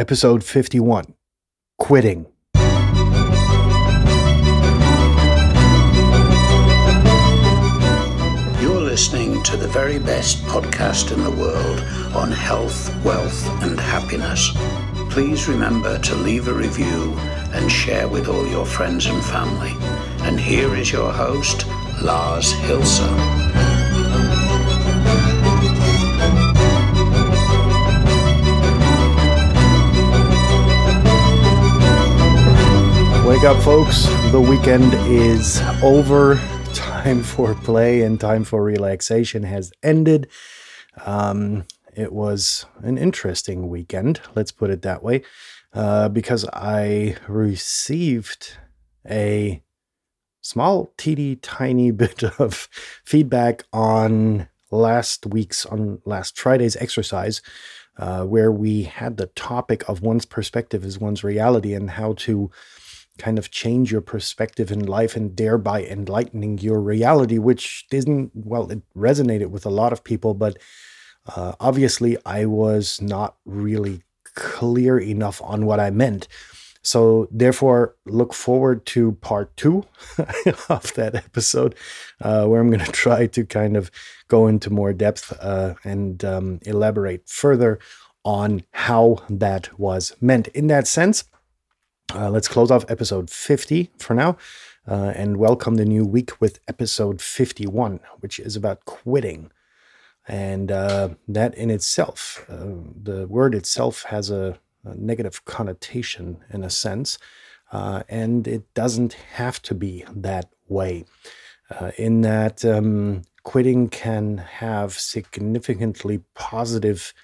episode 51 Quitting. You're listening to the very best podcast in the world on health, wealth, and happiness. Please remember to leave a review and share with all your friends and family. And here is your host, Lars Hilser. Wake up, folks. The weekend is over. Time for play and time for relaxation has ended. Um, it was an interesting weekend, let's put it that way, uh, because I received a small, teeny, tiny bit of feedback on last week's, on last Friday's exercise, uh, where we had the topic of one's perspective is one's reality and how to kind of change your perspective in life and thereby enlightening your reality, which didn't, well, it resonated with a lot of people, but uh, obviously I was not really clear enough on what I meant. So, therefore, look forward to part two of that episode, uh, where I'm going to try to kind of go into more depth uh, and um, elaborate further on how that was meant. In that sense, uh, let's close off episode 50 for now uh, and welcome the new week with episode 51, which is about quitting. And uh, that in itself, uh, the word itself has a, a, negative connotation in a sense, uh, and it doesn't have to be that way. Uh, in that, um, quitting can have significantly positive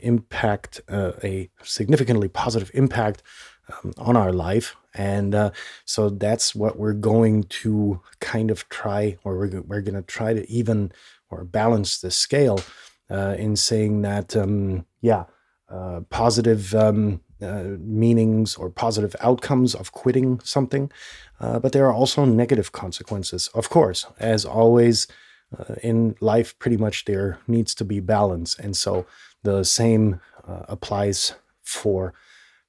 impact, a significantly positive impact um, on our life. And uh, so that's what we're going to kind of try, or we're, we're going to try to even or balance the scale uh, in saying that, um, yeah, uh, positive um, uh, meanings or positive outcomes of quitting something. Uh, but there are also negative consequences. Of course, as always uh, in life, pretty much there needs to be balance. And so the same applies for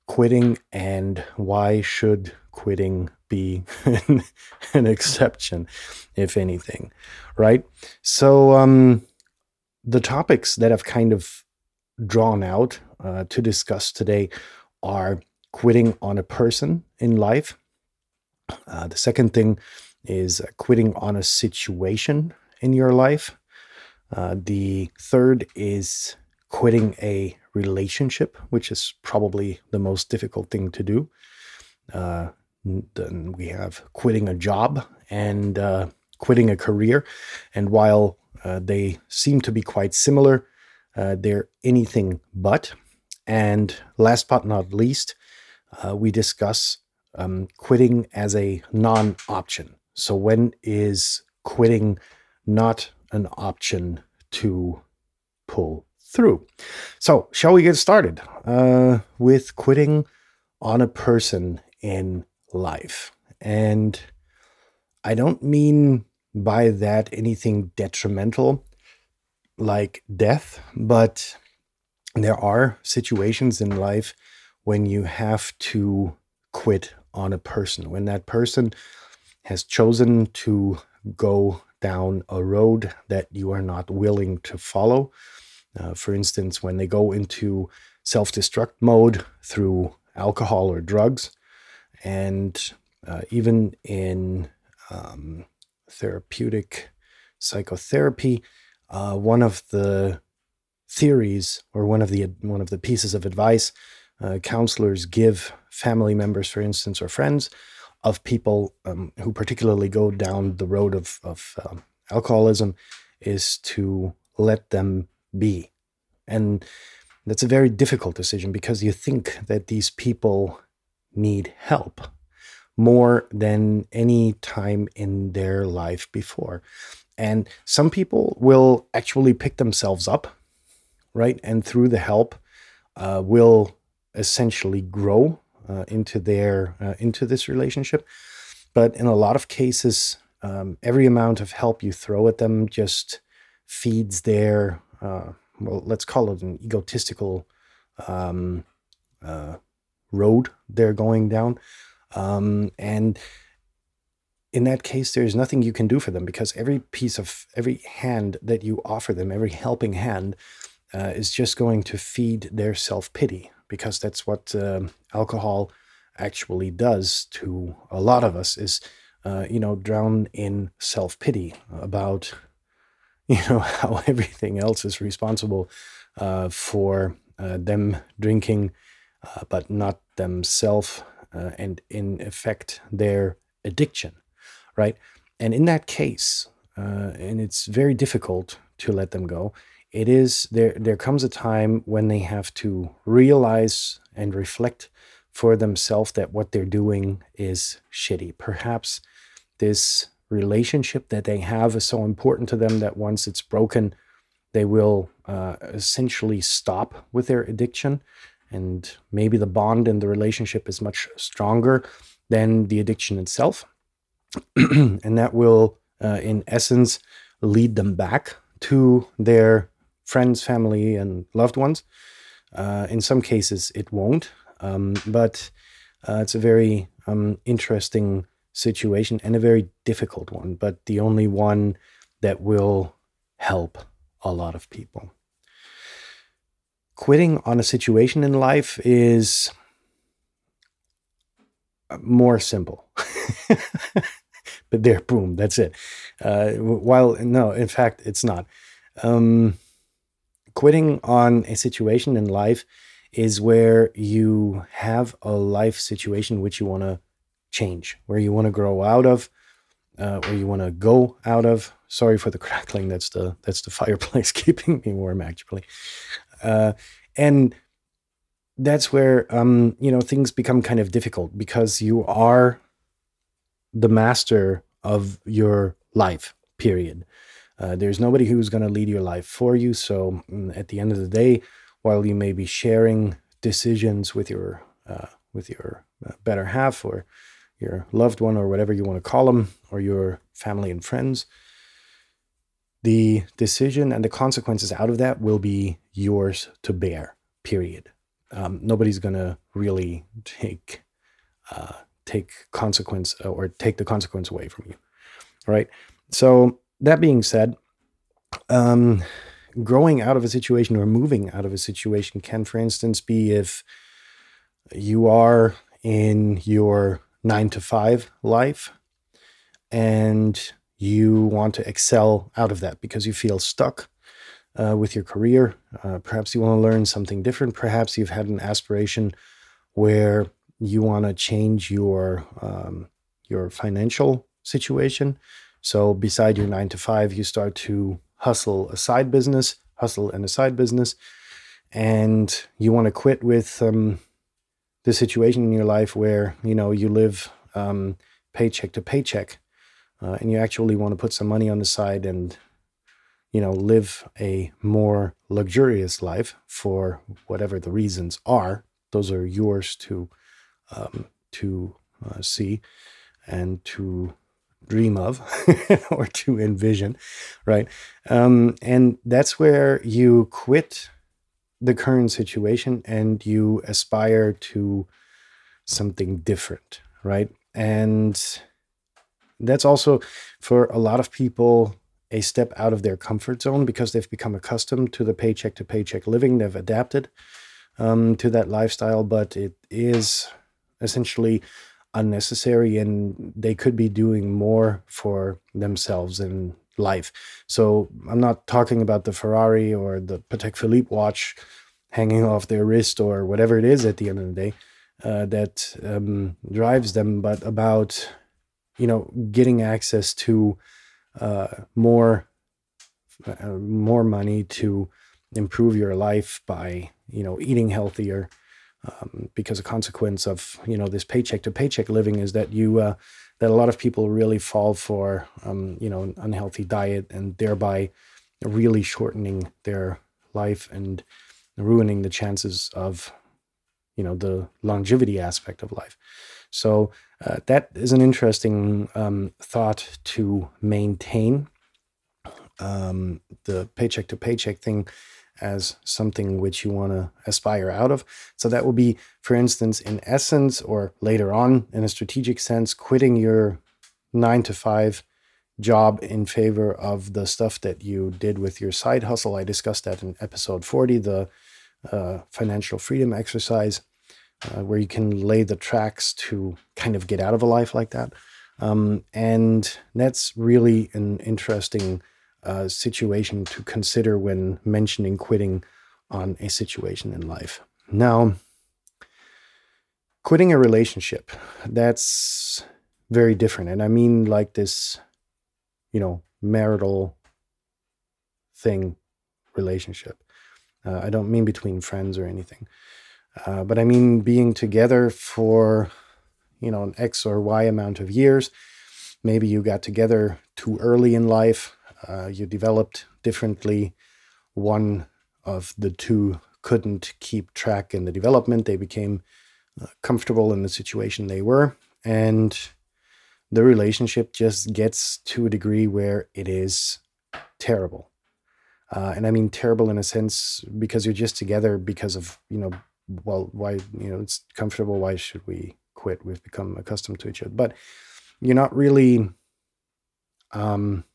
quitting and why should quitting be an exception, if anything, right? So, um, the topics that I've kind of drawn out uh, to discuss today are quitting on a person in life. Uh, the second thing is quitting on a situation in your life. Uh, the third is quitting a relationship, which is probably the most difficult thing to do. Uh, then we have quitting a job and uh, quitting a career. And while uh, they seem to be quite similar, uh, they're anything but. And last but not least, uh, we discuss um, quitting as a non option. So, when is quitting not an option to pull through. So, shall we get started uh, with quitting on a person in life? And I don't mean by that anything detrimental like death, but there are situations in life when you have to quit on a person, when that person has chosen to go down a road that you are not willing to follow uh, for instance, when they go into self destruct mode through alcohol or drugs, and uh, even in um, therapeutic psychotherapy, uh, one of the theories or one of the one of the pieces of advice uh, counselors give family members, for instance, or friends of people um, who particularly go down the road of, of um, alcoholism is to let them be. And that's a very difficult decision because you think that these people need help more than any time in their life before. And some people will actually pick themselves up, right? And through the help, uh, will essentially grow uh, into their uh, into this relationship. But in a lot of cases, um, every amount of help you throw at them just feeds their uh, well, let's call it an egotistical um, uh, road they're going down. Um, and in that case, there's nothing you can do for them because every piece of every hand that you offer them, every helping hand, uh, is just going to feed their self pity because that's what uh, alcohol actually does to a lot of us is uh, you know drown in self pity about you know how everything else is responsible uh, for uh, them drinking, uh, but not themselves, and in effect their addiction right? And in that case, uh, and it's very difficult to let them go. It is there. There comes a time when they have to realize and reflect for themselves that what they're doing is shitty. Perhaps this relationship that they have is so important to them that once it's broken, they will uh, essentially stop with their addiction. And maybe the bond in the relationship is much stronger than the addiction itself. and that will, uh, in essence, lead them back to their friends, family, and loved ones. Uh, in some cases, it won't, um, but uh, it's a very um, interesting situation and a very difficult one, but the only one that will help a lot of people. Quitting on a situation in life is more simple. but there, boom, that's it. Uh, while no, in fact, it's not. Um, quitting on a situation in life is where you have a life situation which you want to change, where you want to grow out of, uh, where you want to go out of. Sorry for the crackling. That's the that's the fireplace keeping me warm, actually. Uh, and that's where um, you know things become kind of difficult because you are the master of your life, period. Uh, there's nobody who's going to lead your life for you. So mm, at the end of the day, while you may be sharing decisions with your uh, with your uh, better half or your loved one or whatever you want to call them or your family and friends, the decision and the consequences out of that will be yours to bear. Period. Um, nobody's going to really take uh, take consequence uh, or take the consequence away from you. Right. So that being said, um, growing out of a situation or moving out of a situation can, for instance, be if you are in your nine to five life and you want to excel out of that because you feel stuck uh, with your career. Uh, perhaps you want to learn something different. Perhaps you've had an aspiration where you want to change your um, your financial situation. So beside your nine to five, you start to hustle a side business, hustle and a side business, and you want to quit with um, the situation in your life where you know you live um, paycheck to paycheck, uh, and you actually want to put some money on the side and you know live a more luxurious life for whatever the reasons are. Those are yours to um, to uh, see and to dream of or to envision, right? Um, and that's where you quit the current situation and you aspire to something different, right? And that's also for a lot of people a step out of their comfort zone because they've become accustomed to the paycheck to paycheck living. They've adapted um, to that lifestyle, but it is essentially unnecessary and they could be doing more for themselves in life. So I'm not talking about the Ferrari or the Patek Philippe watch hanging off their wrist or whatever it is at the end of the day uh, that um, drives them, but about you know getting access to uh, more uh, more money to improve your life by you know eating healthier um, because a consequence of you know this paycheck to paycheck living is that you uh, that a lot of people really fall for um, you know an unhealthy diet and thereby really shortening their life and ruining the chances of you know the longevity aspect of life. So uh, that is an interesting um, thought to maintain um, the paycheck to paycheck thing as something which you want to aspire out of. So that will be, for instance, in essence, or later on in a strategic sense, quitting your nine to five job in favor of the stuff that you did with your side hustle. I discussed that in episode 40, the uh, financial freedom exercise, uh, where you can lay the tracks to kind of get out of a life like that. Um, and that's really an interesting uh, situation to consider when mentioning quitting on a situation in life. Now, quitting a relationship, that's very different. And I mean, like this, you know, marital thing relationship. Uh, I don't mean between friends or anything, uh, but I mean being together for, you know, an X or Y amount of years. Maybe you got together too early in life uh, you developed differently. One of the two couldn't keep track in the development. They became uh, comfortable in the situation they were. And the relationship just gets to a degree where it is terrible. Uh, and I mean terrible in a sense because you're just together because of, you know, well, why, you know, it's comfortable. Why should we quit? We've become accustomed to each other. But you're not really um,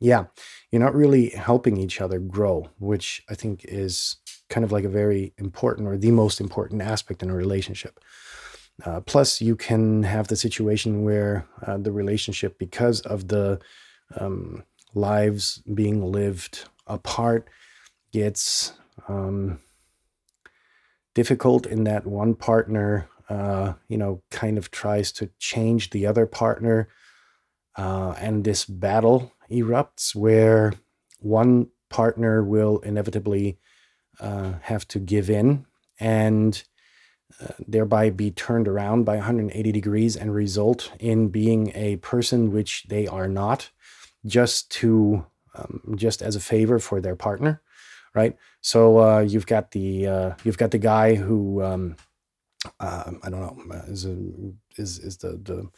yeah, you're not really helping each other grow, which I think is kind of like a very important or the most important aspect in a relationship. Uh, plus, you can have the situation where uh, the relationship, because of the um, lives being lived apart, gets um, difficult in that one partner, uh, you know, kind of tries to change the other partner. Uh, and this battle erupts where one partner will inevitably uh, have to give in and uh, thereby be turned around by 180 degrees and result in being a person which they are not just to um, just as a favor for their partner right? So uh, you've got the uh, you've got the guy who um, uh, I don't know is a, is is the the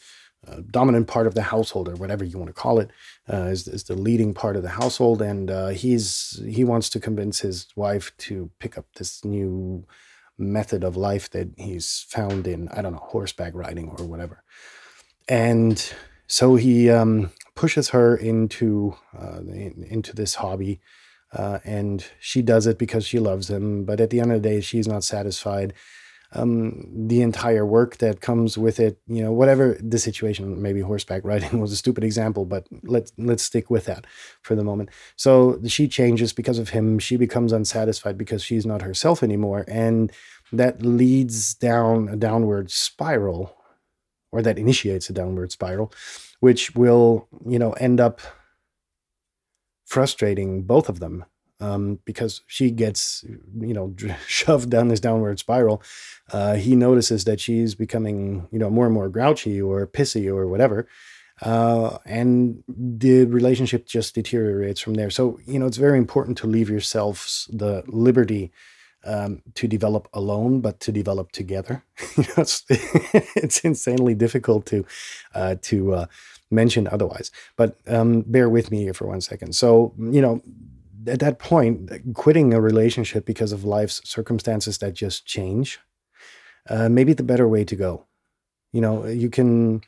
uh, dominant part of the household or whatever you want to call it uh, is, is the leading part of the household and uh, he's he wants to convince his wife to pick up this new method of life that he's found in i don't know horseback riding or whatever. And so he um, pushes her into uh, into this hobby uh, and she does it because she loves him but at the end of the day she's not satisfied um, the entire work that comes with it. You know, whatever the situation, maybe horseback riding was a stupid example, but let's let's stick with that for the moment. So she changes because of him. She becomes unsatisfied because she's not herself anymore, and that leads down a downward spiral, or that initiates a downward spiral, which will you know end up frustrating both of them um, because she gets, you know, shoved down this downward spiral. Uh, he notices that she's becoming, you know, more and more grouchy or pissy or whatever. Uh, and the relationship just deteriorates from there. So, you know, it's very important to leave yourselves the liberty um, to develop alone, but to develop together. it's, it's insanely difficult to uh, to uh, mention otherwise. But um, bear with me here for one second. So, you know, at that point, quitting a relationship because of life's circumstances that just change, uh, maybe the better way to go. You know, you can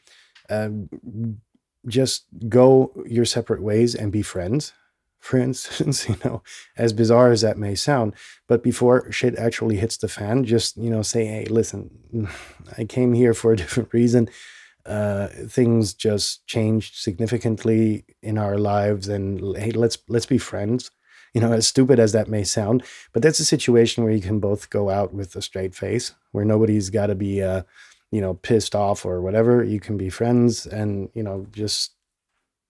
uh, just go your separate ways and be friends. For instance, you know, as bizarre as that may sound, but before shit actually hits the fan, just you know, say, "Hey, listen, I came here for a different reason." Uh, things just changed significantly in our lives and hey let's let's be friends you know, as stupid as that may sound, but that's a situation where you can both go out with a straight face, where nobody's got to be, uh, you know, pissed off or whatever. You can be friends and, you know, just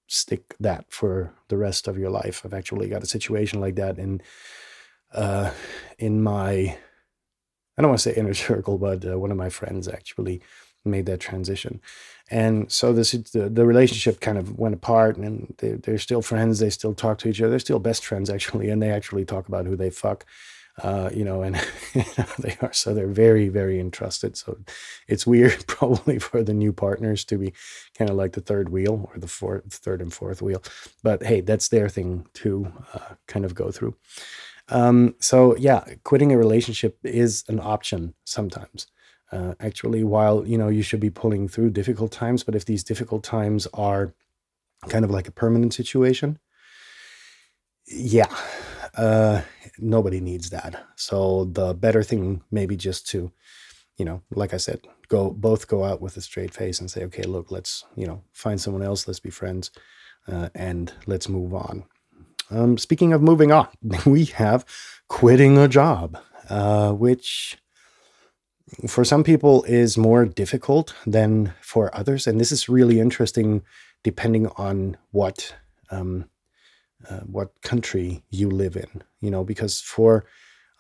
stick that for the rest of your life. I've actually got a situation like that in, uh, in my, I don't want to say inner circle, but uh, one of my friends actually made that transition. And so this the, the relationship kind of went apart and they, they're still friends. They still talk to each other. They're still best friends actually. And they actually talk about who they fuck, uh, you know, and they are, so they're very, very entrusted. So it's weird probably for the new partners to be kind of like the third wheel or the fourth, third and fourth wheel. But hey, that's their thing to uh, kind of go through. Um, so yeah, quitting a relationship is an option sometimes. Uh, actually, while you know you should be pulling through difficult times, but if these difficult times are kind of like a permanent situation, yeah, uh, nobody needs that. So the better thing maybe just to, you know, like I said, go both go out with a straight face and say, okay, look, let's you know find someone else, let's be friends, uh, and let's move on. Um, speaking of moving on, we have quitting a job, uh, which for some people is more difficult than for others. And this is really interesting depending on what um, uh, what country you live in. You know, because for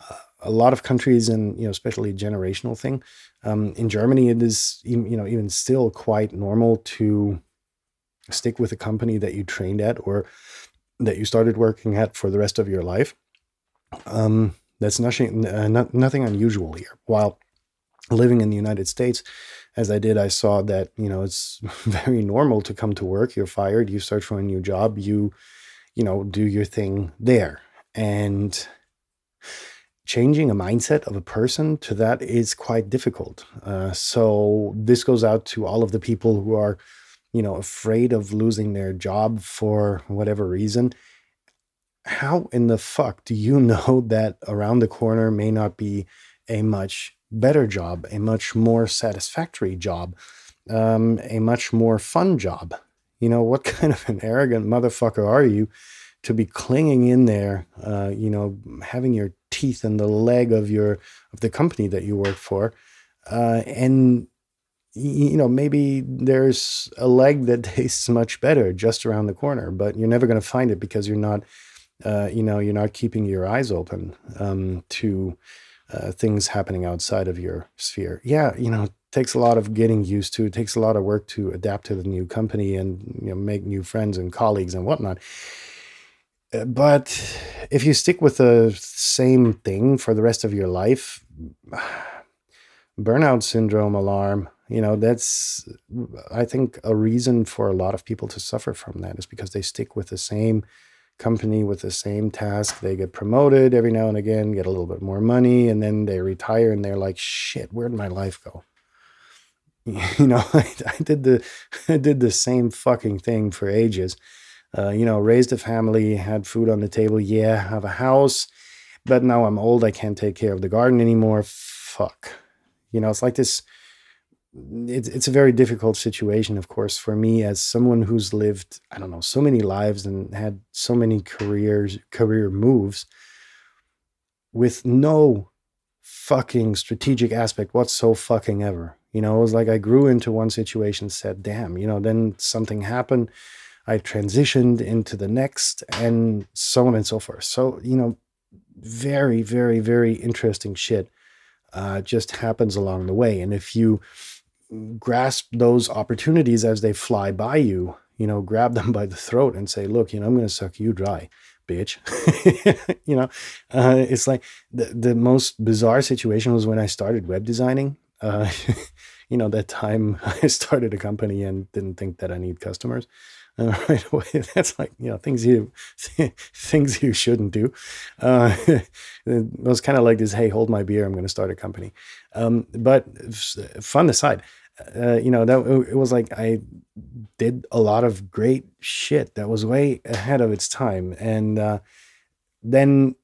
uh, a lot of countries, and you know, especially generational thing, um, in Germany, it is you know even still quite normal to stick with a company that you trained at or that you started working at for the rest of your life. Um, that's nothing, uh, not, nothing unusual here. While living in the United States, as I did, I saw that you know it's very normal to come to work. You're fired. You search for a new job. You, you know, do your thing there. And changing a mindset of a person to that is quite difficult. Uh, so this goes out to all of the people who are you know, afraid of losing their job for whatever reason, how in the fuck do you know that around the corner may not be a much better job, a much more satisfactory job, um, a much more fun job? You know, what kind of an arrogant motherfucker are you to be clinging in there, uh, you know, having your teeth in the leg of your of the company that you work for, uh, and you know, maybe there's a leg that tastes much better just around the corner, but you're never going to find it because you're not, uh, you know, you're not keeping your eyes open um, to uh, things happening outside of your sphere. Yeah, you know, takes a lot of getting used to. It takes a lot of work to adapt to the new company and you know make new friends and colleagues and whatnot. Uh, but if you stick with the same thing for the rest of your life, burnout syndrome alarm you know that's i think a reason for a lot of people to suffer from that is because they stick with the same company with the same task they get promoted every now and again get a little bit more money and then they retire and they're like shit where'd my life go? You know I, I did the i did the same fucking thing for ages. Uh, you know raised a family had food on the table yeah have a house but now i'm old i can't take care of the garden anymore. Fuck. You know it's like this it's it's a very difficult situation, of course, for me as someone who's lived I don't know so many lives and had so many careers career moves with no fucking strategic aspect what's so fucking ever. You know, it was like I grew into one situation, said, "Damn," you know, then something happened. I transitioned into the next, and so on and so forth. So you know, very, very, very interesting shit uh, just happens along the way. And if you grasp those opportunities as they fly by you, you know, grab them by the throat and say, look, you know, I'm going to suck you dry, bitch. you know, uh, it's like the, the most bizarre situation was when I started web designing. Uh, you know, that time I started a company and didn't think that I need customers. Uh, right away, that's like you know things you things you shouldn't do. Uh, it was kind of like this: "Hey, hold my beer. I'm going to start a company." Um, but fun aside, uh, you know that it was like I did a lot of great shit that was way ahead of its time, and uh, then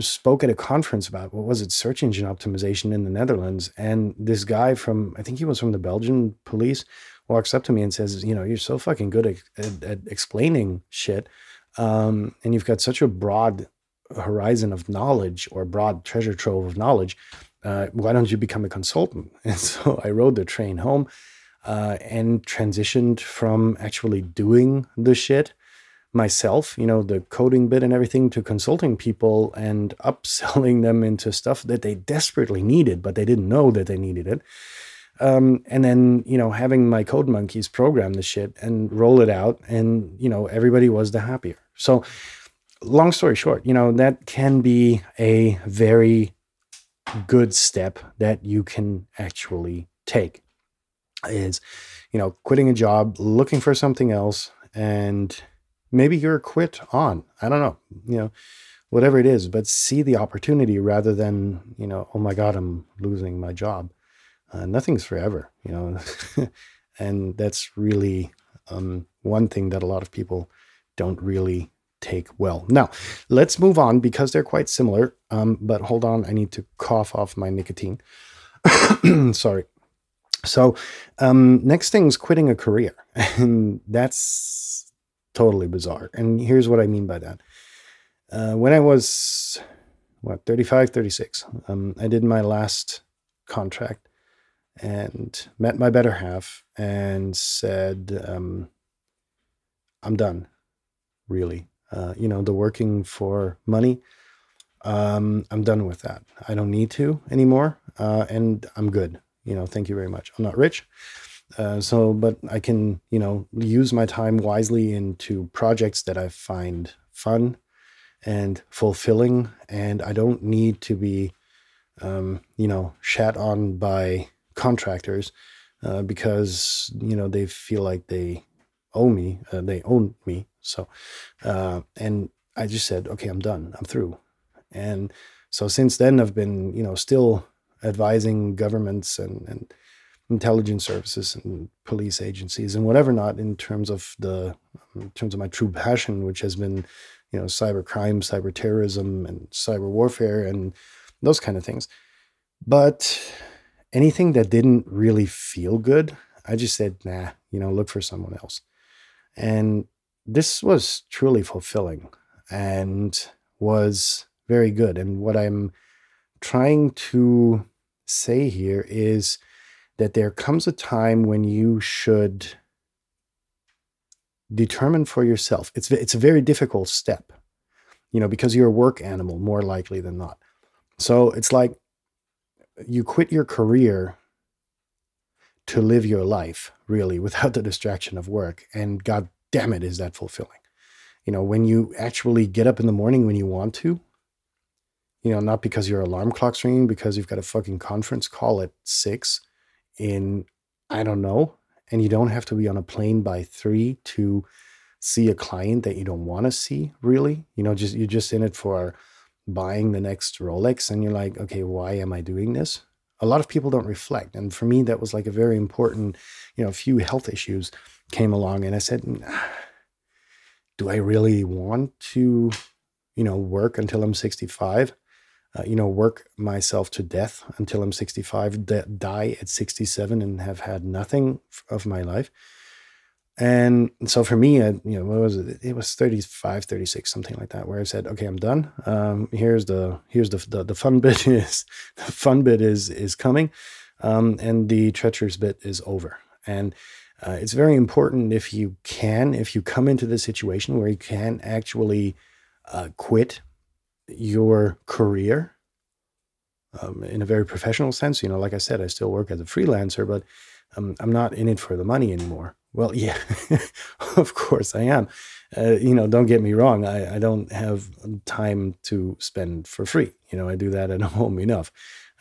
spoke at a conference about what was it search engine optimization in the Netherlands, and this guy from I think he was from the Belgian police walks up to me and says, you know, you're so fucking good at, at, explaining shit, um, and you've got such a broad horizon of knowledge or broad treasure trove of knowledge uh, why don't you become a consultant? And so I rode the train home uh, and transitioned from actually doing the shit myself, you know, the coding bit and everything, to consulting people and upselling them into stuff that they desperately needed, but they didn't know that they needed it. Um, and then, you know, having my code monkeys program the shit and roll it out, and, you know, everybody was the happier. So, long story short, you know, that can be a very good step that you can actually take is you know quitting a job looking for something else and maybe you're quit on i don't know you know whatever it is, but see the opportunity rather than, you know, oh my God, I'm losing my job. Uh, nothing's forever, you know, and that's really um, one thing that a lot of people don't really take well. Now, let's move on because they're quite similar. Um, but hold on, I need to cough off my nicotine. Sorry. So, um, next thing is quitting a career. And that's totally bizarre. And here's what I mean by that. Uh, when I was, what, 35, 36, um, I did my last contract and met my better half and said, um, I'm done, really. Uh, you know, the working for money. Um, I'm done with that. I don't need to anymore. Uh, and I'm good. You know, thank you very much. I'm not rich. Uh, so, but I can, you know, use my time wisely into projects that I find fun and fulfilling. And I don't need to be, um, you know, shat on by contractors uh, because, you know, they feel like they owe me, uh, they own me. So, uh, and I just said, okay, I'm done. I'm through. And so since then, I've been, you know, still advising governments and, and intelligence services and police agencies and whatever not in terms of the in terms of my true passion which has been you know cyber crime cyber terrorism and cyber warfare and those kind of things but anything that didn't really feel good i just said nah you know look for someone else and this was truly fulfilling and was very good and what i'm trying to say here is that there comes a time when you should determine for yourself. It's it's a very difficult step, you know, because you're a work animal more likely than not. So it's like you quit your career to live your life really without the distraction of work, and God damn it, is that fulfilling? You know, when you actually get up in the morning when you want to, you know, not because your alarm clock's ringing, because you've got a fucking conference call at six in, I don't know, and you don't have to be on a plane by three to see a client that you don't want to see, really. You know, just you're just in it for buying the next Rolex, and you're like, okay, why am I doing this? A lot of people don't reflect. And for me, that was like a very important, you know, a few health issues came along, and I said, do I really want to, you know, work until I'm 65? uh, you know, work myself to death until I'm 65, d- die at 67, and have had nothing of my life. And so for me, I, you know, what was it? It was 35, 36, something like that, where I said, okay, I'm done. Um, here's the, here's the, the, the, fun bit is, the fun bit is, is coming. Um, and the treacherous bit is over. And uh, it's very important if you can, if you come into the situation where you can actually uh, quit your career um, in a very professional sense. You know, like I said, I still work as a freelancer, but um, I'm not in it for the money anymore. Well, yeah, of course I am. Uh, you know, don't get me wrong. I, I don't have time to spend for free. You know, I do that at home enough,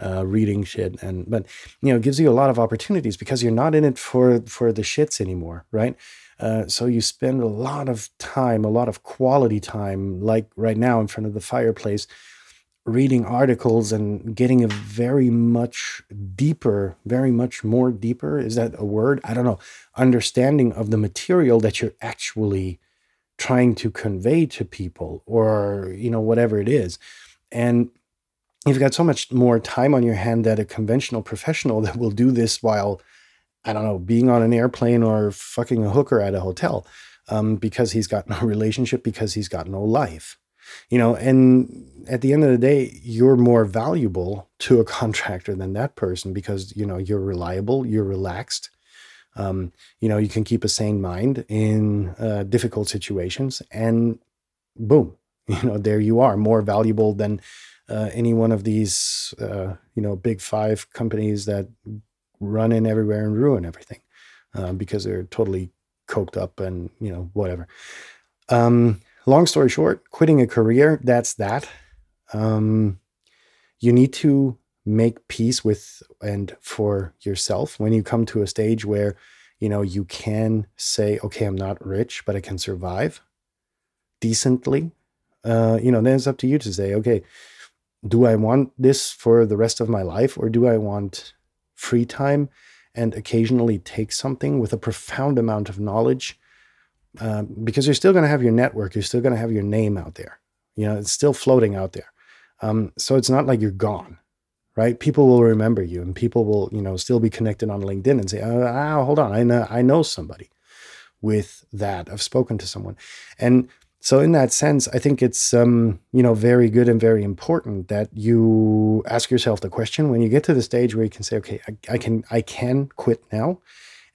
uh, reading shit, and but you know, it gives you a lot of opportunities because you're not in it for for the shits anymore, right? Uh, so you spend a lot of time, a lot of quality time, like right now in front of the fireplace, reading articles and getting a very much deeper, very much more deeper. Is that a word? I don't know. Understanding of the material that you're actually trying to convey to people or, you know, whatever it is. And you've got so much more time on your hand that a conventional professional that will do this while I don't know, being on an airplane or fucking a hooker at a hotel um, because he's got no relationship, because he's got no life. You know, and at the end of the day, you're more valuable to a contractor than that person because, you know, you're reliable, you're relaxed. Um, you know, you can keep a sane mind in uh, difficult situations, and boom, you know, there you are, more valuable than uh, any one of these, uh, you know, big five companies that run in everywhere and ruin everything uh, because they're totally coked up and you know whatever. Um, long story short, quitting a career that's that. Um, you need to make peace with and for yourself when you come to a stage where you know you can say okay i'm not rich but i can survive decently uh, you know, then it's up to you to say, okay, do I want this for the rest of my life or do I want free time and occasionally take something with a profound amount of knowledge? Uh, because you're still going to have your network, you're still going to have your name out there. You know, it's still floating out there. Um, so it's not like you're gone, right? People will remember you, and people will, you know, still be connected on LinkedIn and say, "Oh, oh hold on, I know, I know somebody with that. I've spoken to someone," and so in that sense, I think it's um, you know very good and very important that you ask yourself the question when you get to the stage where you can say, "Okay, I, I can, I can quit now."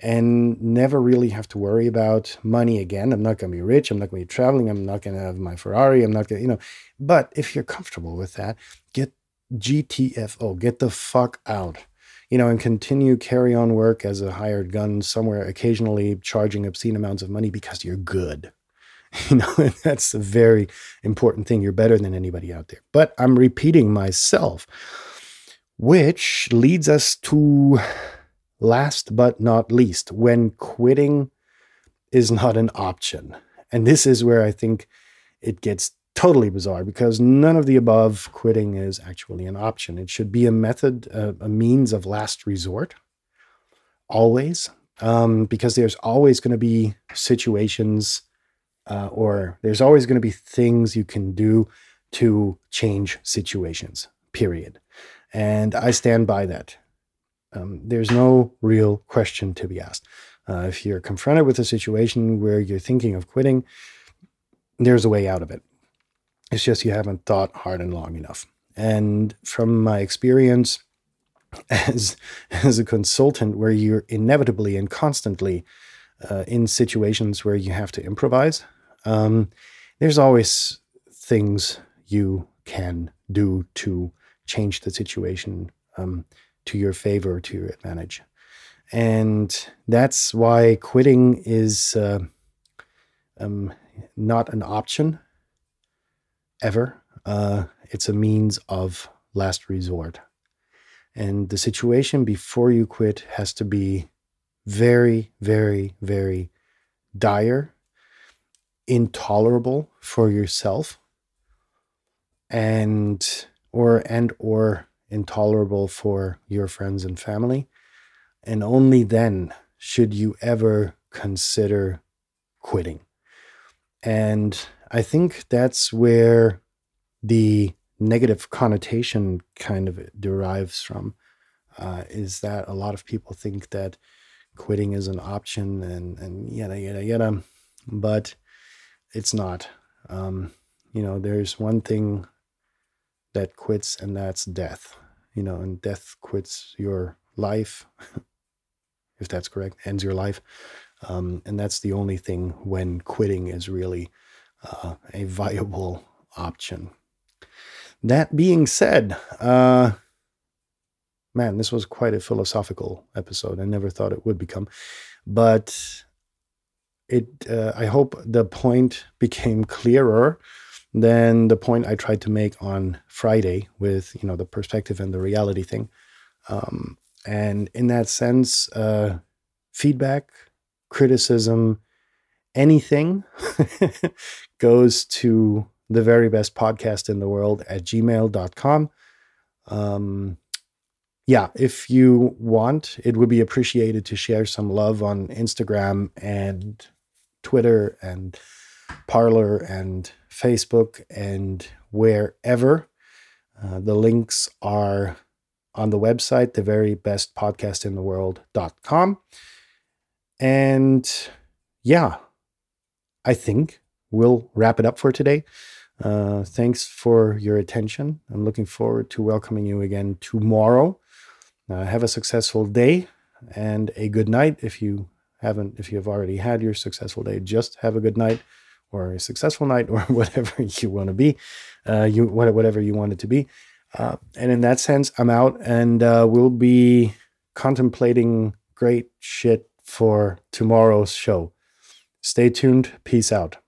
And never really have to worry about money again. I'm not going to be rich. I'm not going to be traveling. I'm not going to have my Ferrari. I'm not going to, you know. But if you're comfortable with that, get GTFO, get the fuck out, you know, and continue carry on work as a hired gun somewhere, occasionally charging obscene amounts of money because you're good. You know, and that's a very important thing. You're better than anybody out there. But I'm repeating myself, which leads us to last but not least, when quitting is not an option. And this is where I think it gets totally bizarre because none of the above quitting is actually an option. It should be a method, a, a means of last resort, always, um, because there's always going to be situations uh, or there's always going to be things you can do to change situations, period. And I stand by that. Um, there's no real question to be asked. Uh, if you're confronted with a situation where you're thinking of quitting, there's a way out of it. It's just you haven't thought hard and long enough. And from my experience as as a consultant, where you're inevitably and constantly uh, in situations where you have to improvise, um, there's always things you can do to change the situation. Um, to your favor, to your advantage. And that's why quitting is uh, um, not an option ever. Uh, it's a means of last resort. And the situation before you quit has to be very, very, very dire, intolerable for yourself, and or and or intolerable for your friends and family. And only then should you ever consider quitting. And I think that's where the negative connotation kind of derives from uh, is that a lot of people think that quitting is an option and, and yada, yada, yada. But it's not. Um, you know, there's one thing that quits, and that's death you know, and death quits your life, if that's correct, ends your life. Um, and that's the only thing when quitting is really uh, a viable option. That being said, uh, man, this was quite a philosophical episode. I never thought it would become, but it. Uh, I hope the point became clearer than the point I tried to make on Friday with you know the perspective and the reality thing. Um, and in that sense, uh, feedback, criticism, anything goes to the very best podcast in the world at gmail.com. Um, yeah, if you want, it would be appreciated to share some love on Instagram and Twitter and Parler and Facebook and wherever. Uh, the links are on the website, the very best podcast in the world.com. And yeah, I think we'll wrap it up for today. Uh, thanks for your attention. I'm looking forward to welcoming you again tomorrow. Uh, have a successful day and a good night. If you haven't, if you have already had your successful day, just have a good night or a successful night or whatever you want to be, uh, you whatever you want it to be. Uh, and in that sense, I'm out, and uh, we'll be contemplating great shit for tomorrow's show. Stay tuned. Peace out.